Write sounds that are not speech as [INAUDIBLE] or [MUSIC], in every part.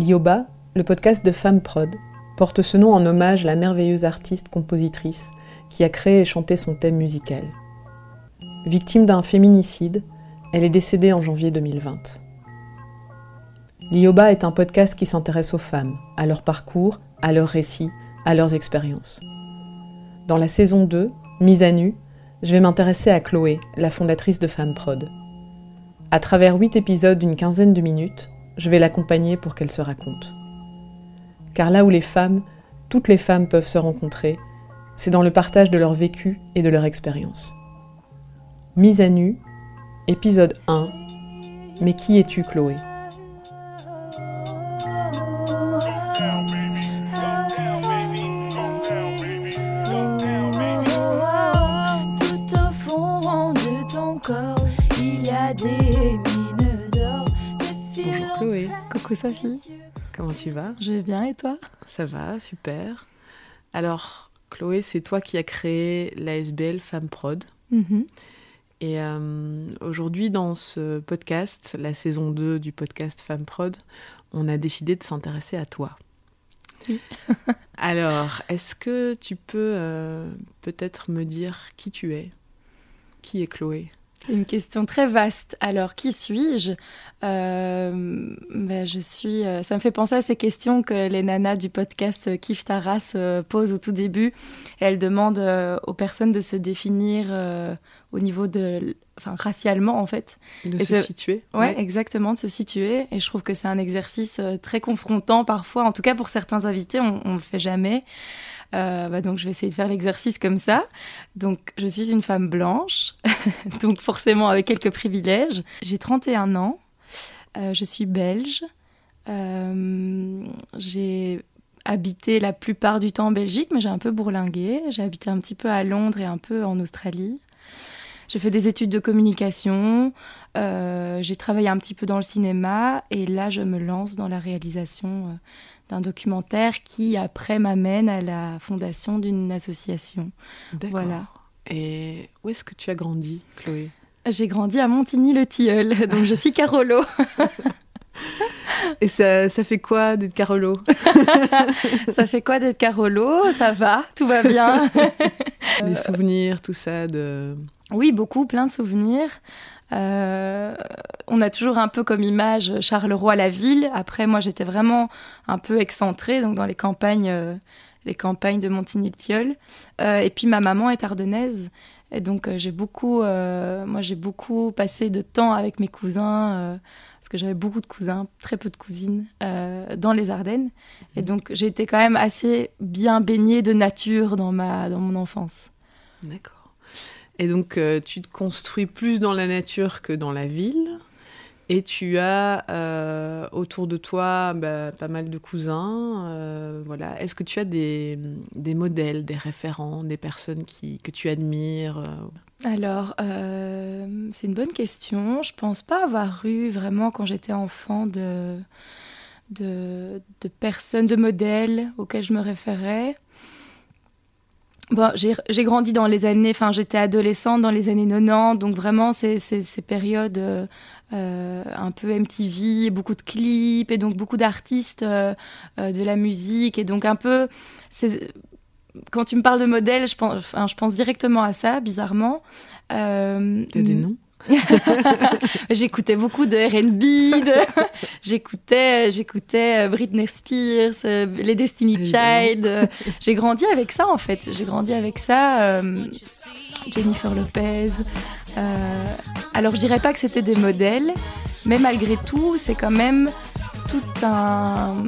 Lioba, le podcast de Femme Prod, porte ce nom en hommage à la merveilleuse artiste-compositrice qui a créé et chanté son thème musical. Victime d'un féminicide, elle est décédée en janvier 2020. Lioba est un podcast qui s'intéresse aux femmes, à leur parcours, à leurs récits, à leurs expériences. Dans la saison 2, Mise à nu, je vais m'intéresser à Chloé, la fondatrice de Femme Prod. À travers huit épisodes d'une quinzaine de minutes, je vais l'accompagner pour qu'elle se raconte. Car là où les femmes, toutes les femmes peuvent se rencontrer, c'est dans le partage de leur vécu et de leur expérience. Mise à nu, épisode 1. Mais qui es-tu Chloé? Bonjour Chloé, Coucou Sophie, comment tu vas? Je vais bien et toi? Ça va, super. Alors, Chloé, c'est toi qui as créé l'ASBL Femme Prod. Mhm. Et euh, aujourd'hui, dans ce podcast, la saison 2 du podcast Femme Prod, on a décidé de s'intéresser à toi. Oui. [LAUGHS] Alors, est-ce que tu peux euh, peut-être me dire qui tu es? Qui est Chloé? Une question très vaste. Alors, qui suis-je? Euh, ben, Je suis. euh, ça me fait penser à ces questions que les nanas du podcast euh, Kif Taras posent au tout début. Et elles demandent aux personnes de se définir au niveau de. Enfin, racialement en fait. De Et se situer Ouais, exactement, de se situer. Et je trouve que c'est un exercice très confrontant parfois. En tout cas, pour certains invités, on ne le fait jamais. Euh, bah, donc, je vais essayer de faire l'exercice comme ça. Donc, je suis une femme blanche, [LAUGHS] donc forcément avec quelques privilèges. J'ai 31 ans. Euh, je suis belge. Euh, j'ai habité la plupart du temps en Belgique, mais j'ai un peu bourlingué. J'ai habité un petit peu à Londres et un peu en Australie. J'ai fait des études de communication. J'ai travaillé un petit peu dans le cinéma et là, je me lance dans la réalisation d'un documentaire qui, après, m'amène à la fondation d'une association. D'accord. Voilà. Et où est-ce que tu as grandi, Chloé? J'ai grandi à Montigny-le-Tilleul, [LAUGHS] donc je suis Carolo. Et ça, ça fait quoi d'être Carolo? [LAUGHS] Ça fait quoi d'être Carolo? Ça va, tout va bien. [LAUGHS] Les souvenirs, tout ça de... Oui, beaucoup, plein de souvenirs. Euh, on a toujours un peu comme image Charleroi la ville. Après, moi, j'étais vraiment un peu excentrée, donc dans les campagnes, euh, les campagnes de Montigny-le-Tilleul. Euh, et puis ma maman est ardennaise, et donc euh, j'ai beaucoup, euh, moi, j'ai beaucoup passé de temps avec mes cousins. euh, parce que j'avais beaucoup de cousins, très peu de cousines, euh, dans les Ardennes. Et donc, j'ai été quand même assez bien baignée de nature dans, ma, dans mon enfance. D'accord. Et donc, euh, tu te construis plus dans la nature que dans la ville. Et tu as euh, autour de toi bah, pas mal de cousins. euh, voilà. Est-ce que tu as des, modèles, des référents, des personnes qui, que tu admires Alors, c'est une bonne question. Je pense pas avoir eu vraiment, quand j'étais enfant, de, de, de personnes, de modèles auxquels je me référais. Bon, j'ai j'ai grandi dans les années, enfin j'étais adolescente dans les années 90, donc vraiment ces, ces, ces périodes euh, euh, un peu MTV, beaucoup de clips et donc beaucoup d'artistes euh, euh, de la musique et donc un peu, quand tu me parles de modèles, je pense, enfin, je pense directement à ça, bizarrement. Euh, Tu as des noms? [LAUGHS] J'écoutais beaucoup de R&B, de- [LAUGHS] j'écoutais, j'écoutais euh, Britney Spears, euh, les Destiny. Child. euh, J'ai grandi avec ça en fait. J'ai grandi avec ça. euh, Jennifer Lopez. euh, alors je dirais pas que c'était des modèles, mais malgré tout, c'est quand même tout un,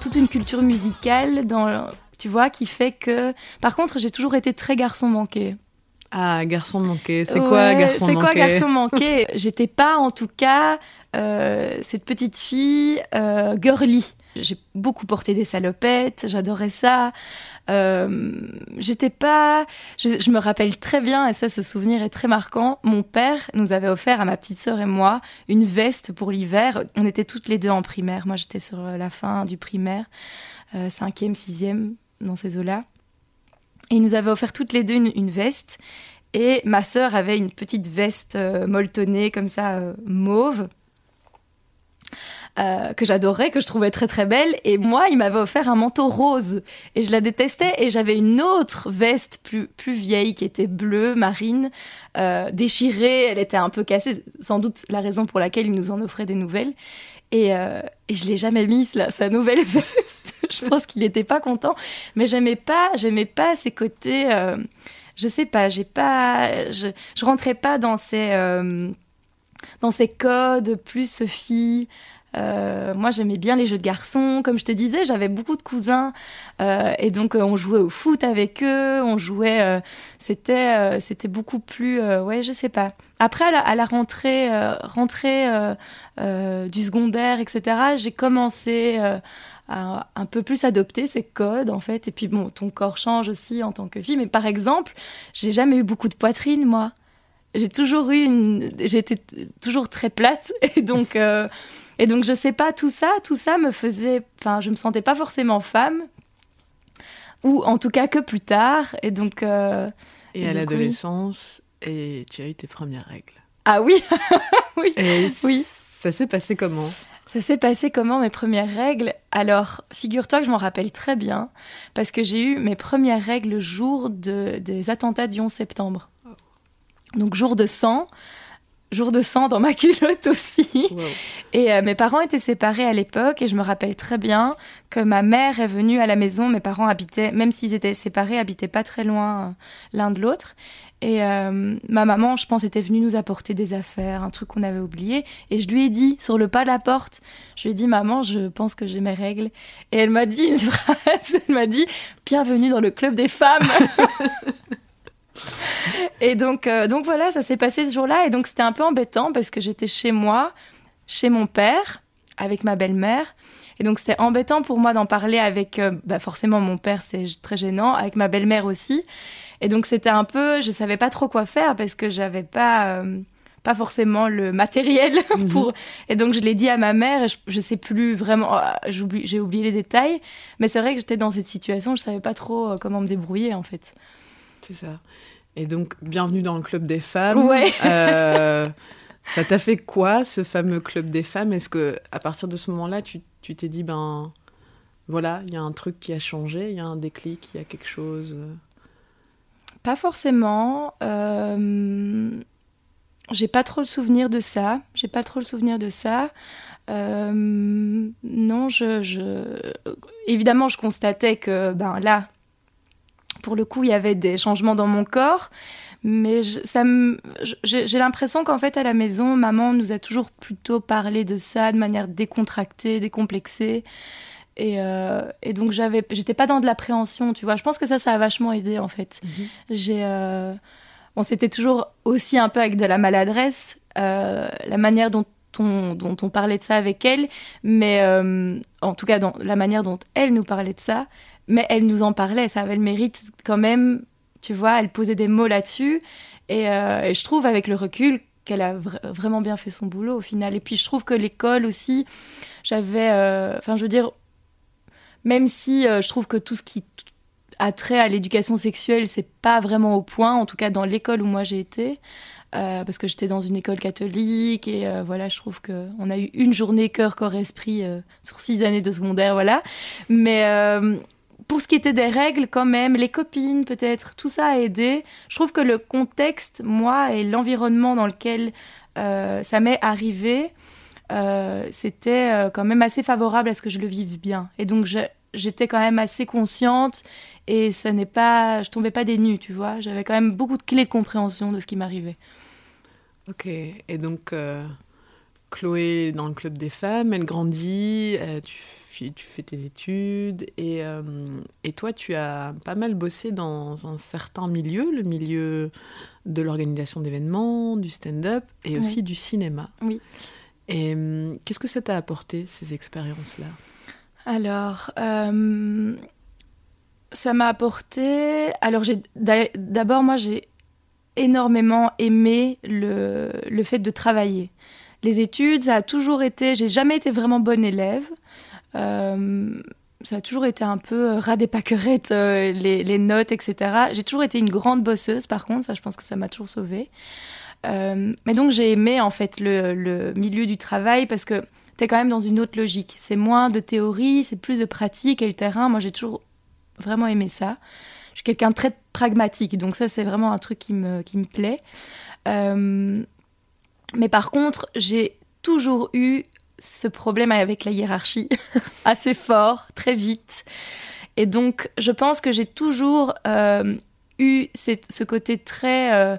toute une culture musicale dans, tu vois, qui fait que. Par contre, j'ai toujours été très garçon manqué. Ah, garçon manqué. C'est Ouais, quoi garçon C'est manqué quoi garçon manqué? J'étais pas en tout cas euh, cette petite fille euh, girly. J'ai beaucoup porté des salopettes, j'adorais ça. Euh, j'étais pas. Je, je me rappelle très bien, et ça, ce souvenir est très marquant. Mon père nous avait offert à ma petite sœur et moi une veste pour l'hiver. On était toutes les deux en primaire. Moi, j'étais sur la fin du primaire, euh, cinquième, sixième, dans ces eaux-là. Et il nous avait offert toutes les deux une, veste. Et ma sœur avait une petite veste euh, molletonnée comme ça, euh, mauve. euh, que j'adorais, que je trouvais très très belle. Et moi, il m'avait offert un manteau rose. Et je la détestais. Et j'avais une autre veste plus, plus vieille qui était bleue, marine, déchirée. Elle était un peu cassée. Sans doute la raison pour laquelle il nous en offrait des nouvelles. Et, et je l'ai jamais mise, là, sa nouvelle [LAUGHS] veste. [LAUGHS] je pense qu'il n'était pas content. Mais j'aimais pas, j'aimais pas ses côtés. Euh, je sais pas, j'ai pas. Je, je rentrais pas dans ces. Euh, dans ces codes plus fille, euh, moi, j'aimais bien les jeux de garçons. Comme je te disais, j'avais beaucoup de cousins euh, et donc on jouait au foot avec eux. On jouait, c'était, c'était beaucoup plus, ouais, je sais pas. Après, à la, à la rentrée, rentrée du secondaire, etc., j'ai commencé à un peu plus adopter ces codes en fait. Et puis bon, ton corps change aussi en tant que fille. Mais par exemple, j'ai jamais eu beaucoup de poitrine, moi. J'ai toujours eu une, j'étais toujours très plate [LAUGHS] et donc. Et donc, je sais pas, tout ça, tout ça me faisait. Enfin, je me sentais pas forcément femme, ou en tout cas que plus tard. Et donc. Euh, et, et, à l'adolescence, oui. et tu as eu tes premières règles. Ah oui [LAUGHS] Oui. Et oui. Ça s'est passé comment? Ça s'est passé comment mes premières règles? Alors, figure-toi que je m'en rappelle très bien, parce que j'ai eu mes premières règles le jour de, des attentats du 11 septembre. Donc, jour de sang, jour de sang dans ma [LAUGHS] culotte aussi. Wow. Et euh, mes parents étaient séparés à l'époque et je me rappelle très bien que ma mère est venue à la maison. Mes parents habitaient, même s'ils étaient séparés, habitaient pas très loin euh, l'un de l'autre. Et euh, ma maman, je pense, était venue nous apporter des affaires, un truc qu'on avait oublié. Et je lui ai dit, sur le pas de la porte, je lui ai dit, maman, je pense que j'ai mes règles. Et elle m'a dit une [LAUGHS] phrase, elle m'a dit, bienvenue dans le club des femmes. [LAUGHS] et donc, euh, donc voilà, ça s'est passé ce jour-là. Et donc c'était un peu embêtant parce que j'étais chez moi, chez mon père, avec ma belle-mère. Et donc c'était embêtant pour moi d'en parler avec, euh, bah forcément mon père c'est très gênant, avec ma belle-mère aussi. Et donc c'était un peu, je savais pas trop quoi faire parce que j'avais pas, euh, pas forcément le matériel [LAUGHS] pour. Mm -hmm. Et donc je l'ai dit à ma mère et je, je sais plus vraiment, j'ai oublié, oublié les détails. Mais c'est vrai que j'étais dans cette situation, je savais pas trop euh, comment me débrouiller en fait. C'est ça. Et donc, bienvenue dans le club des femmes. Ouais. euh, [LAUGHS] ça t'a fait quoi, ce fameux club des femmes? Est-ce que, à partir de ce moment-là, tu t'es dit, ben, voilà, il y a un truc qui a changé, il y a un déclic, il y a quelque chose Pas forcément. Euh, J'ai pas trop le souvenir de ça. J'ai pas trop le souvenir de ça. Euh, non, je, je, évidemment, je constatais que, ben là, pour le coup, il y avait des changements dans mon corps. Mais j'ai l'impression qu'en fait, à la maison, maman nous a toujours plutôt parlé de ça de manière décontractée, décomplexée. Et, euh, et donc, j'étais pas dans de l'appréhension, tu vois. Je pense que ça, ça a vachement aidé, en fait. Mm -hmm. J'ai. Euh, bon, c'était toujours aussi un peu avec de la maladresse, euh, la manière dont on, dont on parlait de ça avec elle, mais en tout cas, dans la manière dont elle nous parlait de ça mais elle nous en parlait, ça avait le mérite quand même, tu vois, elle posait des mots là-dessus. Et, et, je trouve avec le recul qu'elle a vra vraiment bien fait son boulot au final. Et puis je trouve que l'école aussi, j'avais, enfin euh, je veux dire, même si euh, je trouve que tout ce qui a trait à l'éducation sexuelle, c'est pas vraiment au point, en tout cas dans l'école où moi j'ai été. Euh, parce que j'étais dans une école catholique et euh, voilà, je trouve que on a eu une journée cœur corps esprit sur six années de secondaire, voilà. Mais pour ce qui était des règles, quand même, les copines, peut-être, tout ça a aidé. Je trouve que le contexte, moi, et l'environnement dans lequel ça m'est arrivé, euh, c'était euh, quand même assez favorable à ce que je le vive bien. Et donc, j'étais quand même assez consciente et ça n'est pas, je tombais pas des nues, tu vois. J'avais quand même beaucoup de clés de compréhension de ce qui m'arrivait. Ok, et donc Chloé dans le club des femmes, elle grandit, tu tu fais tes études et, euh, et, toi, tu as pas mal bossé dans un certain milieu, le milieu de l'organisation d'événements, du stand-up et oui. aussi du cinéma. Oui. Et euh, qu'est-ce que ça t'a apporté, ces expériences-là? Alors, euh, ça m'a apporté... Alors, d'abord, moi, j'ai énormément aimé le, le fait de travailler. Les études, ça a toujours été... J'ai jamais été vraiment bonne élève. Euh, ça a toujours été un peu euh, ras des pâquerettes, euh, les, les, notes, etc. J'ai toujours été une grande bosseuse, par contre, ça, je pense que ça m'a toujours sauvée. Euh, mais donc, j'ai aimé, en fait, le, milieu du travail parce que tu es quand même dans une autre logique. C'est moins de théorie, c'est plus de pratique et le terrain. Moi, j'ai toujours vraiment aimé ça. Je suis quelqu'un très pragmatique, donc ça, c'est vraiment un truc qui me, qui me plaît. Euh, mais par contre, j'ai toujours eu ce problème avec la hiérarchie [LAUGHS] assez fort, très vite. Et donc, je pense que j'ai toujours euh, eu ce côté très...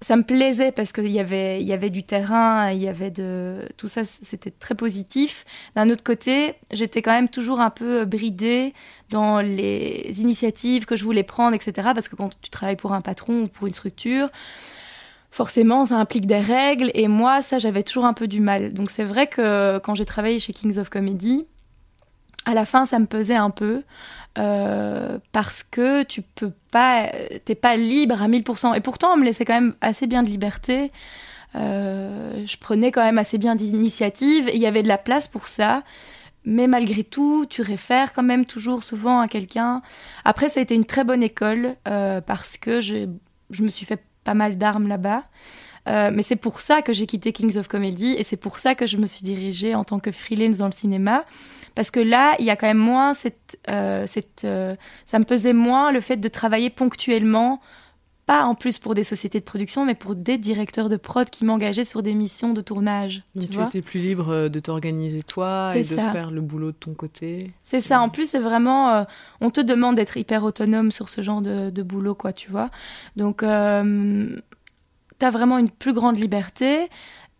ça me plaisait parce qu'il y avait, il y avait du terrain, il y avait de... Tout ça, c'était très positif. D'un autre côté, j'étais quand même toujours un peu bridée dans les initiatives que je voulais prendre, etc. Parce que quand tu travailles pour un patron ou pour une structure, forcément, ça implique des règles. Et moi, ça, j'avais toujours un peu du mal. Donc c'est vrai que quand j'ai travaillé chez Kings of Comedy, à la fin, ça me pesait un peu. Euh, parce que tu peux pas, t'es pas libre à 1000%. Et pourtant, on me laissait quand même assez bien de liberté. Euh, je prenais quand même assez bien d'initiative. Il y avait de la place pour ça. Mais malgré tout, tu réfères quand même toujours souvent à quelqu'un. Après, ça a été une très bonne école euh, parce que je, je me suis fait pas mal d'armes là-bas. Euh, mais c'est pour ça que j'ai quitté Kings of Comedy et c'est pour ça que je me suis dirigée en tant que freelance dans le cinéma. Parce que là, il y a quand même moins cette. Euh, cette euh, ça me pesait moins le fait de travailler ponctuellement, pas en plus pour des sociétés de production, mais pour des directeurs de prod qui m'engageaient sur des missions de tournage. Donc tu, étais plus libre de t'organiser toi et de faire le boulot de ton côté. C'est ça. En plus, c'est vraiment. on te demande d'être hyper autonome sur ce genre de, de boulot, quoi, tu vois. Donc tu as vraiment une plus grande liberté.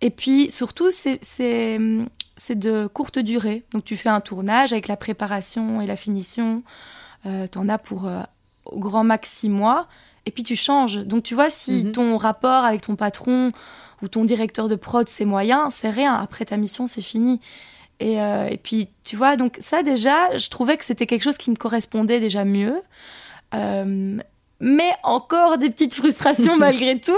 Et puis surtout, c'est de courte durée. Donc tu fais un tournage avec la préparation et la finition. Euh, tu en as pour euh, au grand max six mois. Et puis tu changes. Donc tu vois, si mhm. ton rapport avec ton patron ou ton directeur de prod, c'est moyen, c'est rien. Après ta mission, c'est fini. Et, euh, et, puis, tu vois, donc ça déjà, je trouvais que c'était quelque chose qui me correspondait déjà mieux. Euh, mais encore des petites frustrations [LAUGHS] malgré tout.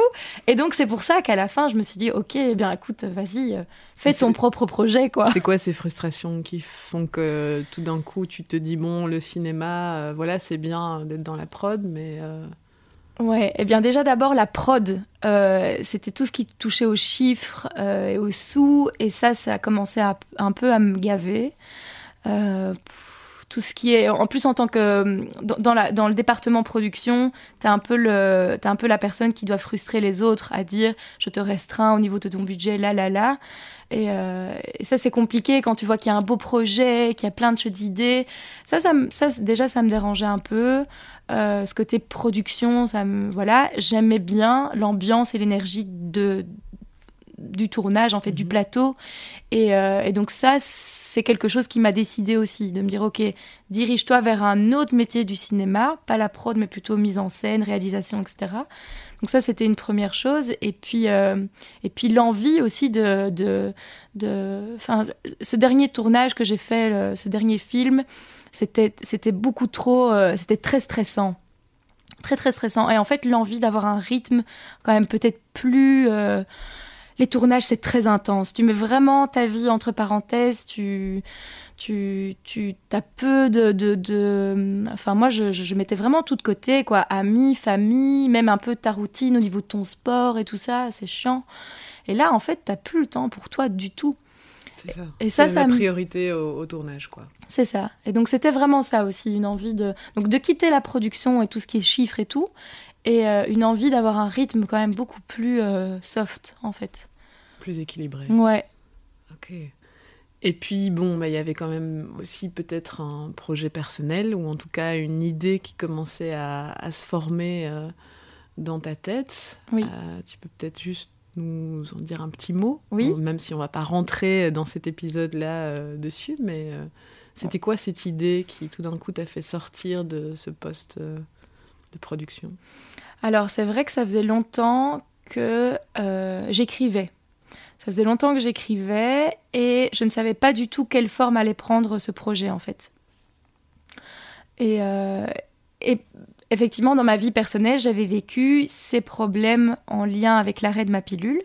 Et donc c'est pour ça qu'à la fin, je me suis dit, ok, eh bien écoute, vas-y, euh, fais ton propre projet, quoi. C'est quoi ces frustrations qui font que tout d'un coup, tu te dis, bon, le cinéma, euh, voilà, c'est bien d'être dans la prod, mais... Euh, ouais, eh bien déjà d'abord la prod, c'était tout ce qui touchait aux chiffres et aux sous, et ça, ça a commencé un peu à me gaver tout ce qui est en plus en tant que dans, le département production tu un peu un peu la personne qui doit frustrer les autres à dire je te restreins au niveau de ton budget là là là. Et, euh, ça c'est compliqué quand tu vois qu'il y a un beau projet qu'il y a plein de d'idées. Ça ça, ça déjà ça me dérangeait un peu. Euh, ce côté production ça me voilà j'aimais bien l'ambiance et l'énergie de du tournage, en fait, du mhm. plateau. Euh, et, donc ça, c'est quelque chose qui m'a décidé aussi, de me dire, ok, dirige-toi vers un autre métier du cinéma, pas la prod, mais plutôt mise en scène, réalisation, etc. Donc ça, c'était une première chose. Et puis, euh, et puis l'envie aussi de, de, de, enfin, ce dernier tournage que j'ai fait, ce dernier film, c'était, c'était beaucoup trop, euh, c'était très stressant très très stressant et en fait l'envie d'avoir un rythme quand même peut-être plus les tournages, c'est très intense. Tu mets vraiment ta vie entre parenthèses. Tu, tu, tu as peu de, de, Enfin, moi, je, mettais vraiment tout de côté, quoi. Amis, famille, même un peu ta routine au niveau de ton sport et tout ça. C'est chiant. Et là, en fait, t'as plus le temps pour toi du tout. C'est ça. Et ça, c'est la priorité au, tournage, quoi. C'est ça. Et donc, c'était vraiment ça aussi, une envie de, donc, de quitter la production et tout ce qui est chiffres et tout, et euh, une envie d'avoir un rythme quand même beaucoup plus euh, soft, en fait plus équilibré. Ouais. Ok. Et puis, bon, bah, il y avait quand même aussi peut-être un projet personnel, ou en tout cas une idée qui commençait à, se former euh, dans ta tête. Oui. Euh, tu peux peut-être juste nous en dire un petit mot, oui. même si on va pas rentrer dans cet épisode-là euh, dessus, mais c'était quoi cette idée qui tout d'un coup t'a fait sortir de ce poste de production? Alors c'est vrai que ça faisait longtemps que j'écrivais ça faisait longtemps que j'écrivais et je ne savais pas du tout quelle forme allait prendre ce projet en fait. Et, euh, effectivement, dans ma vie personnelle, j'avais vécu ces problèmes en lien avec l'arrêt de ma pilule.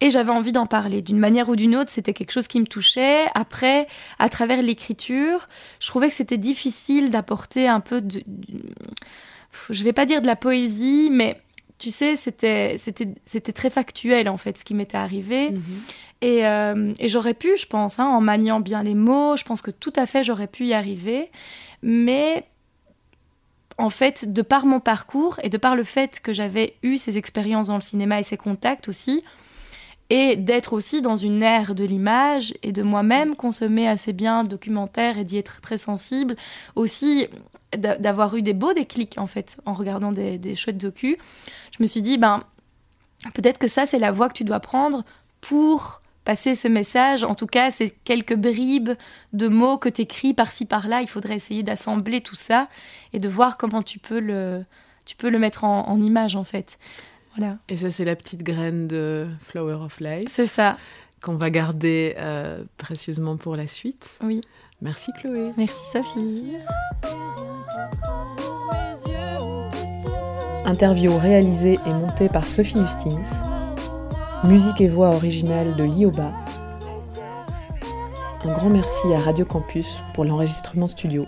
Et j'avais envie d'en parler. D'une manière ou d'une autre, c'était quelque chose qui me touchait. Après, à travers l'écriture, je trouvais que c'était difficile d'apporter un peu de, Je vais pas dire de la poésie, mais tu sais, c'était, c'était, c'était très factuel en fait ce qui m'était arrivé. Mhm. Et, euh, et j'aurais pu, je pense, hein, en maniant bien les mots, je pense que tout à fait j'aurais pu y arriver. Mais en fait, de par mon parcours et de par le fait que j'avais eu ces expériences dans le cinéma et ces contacts aussi, et d'être aussi dans une ère de l'image et de moi-même consommer assez bien de documentaires et d'y être très sensible, aussi d'avoir eu des beaux déclics en fait en regardant des, des chouettes docu, je me suis dit ben peut-être que ça c'est la voie que tu dois prendre pour passer ce message. En tout cas, c'est quelques bribes de mots que tu écris par-ci par-là. Il faudrait essayer d'assembler tout ça et de voir comment tu peux le, tu peux le mettre en, en image en fait. Voilà, Et ça, c'est la petite graine de Flower of Life c'est ça. qu'on va garder euh, précieusement pour la suite. Oui. Merci Chloé. Merci Sophie. Interview réalisée et montée par Sophie Hustings. Musique et voix originale de Lioba. Un grand merci à Radio Campus pour l'enregistrement studio.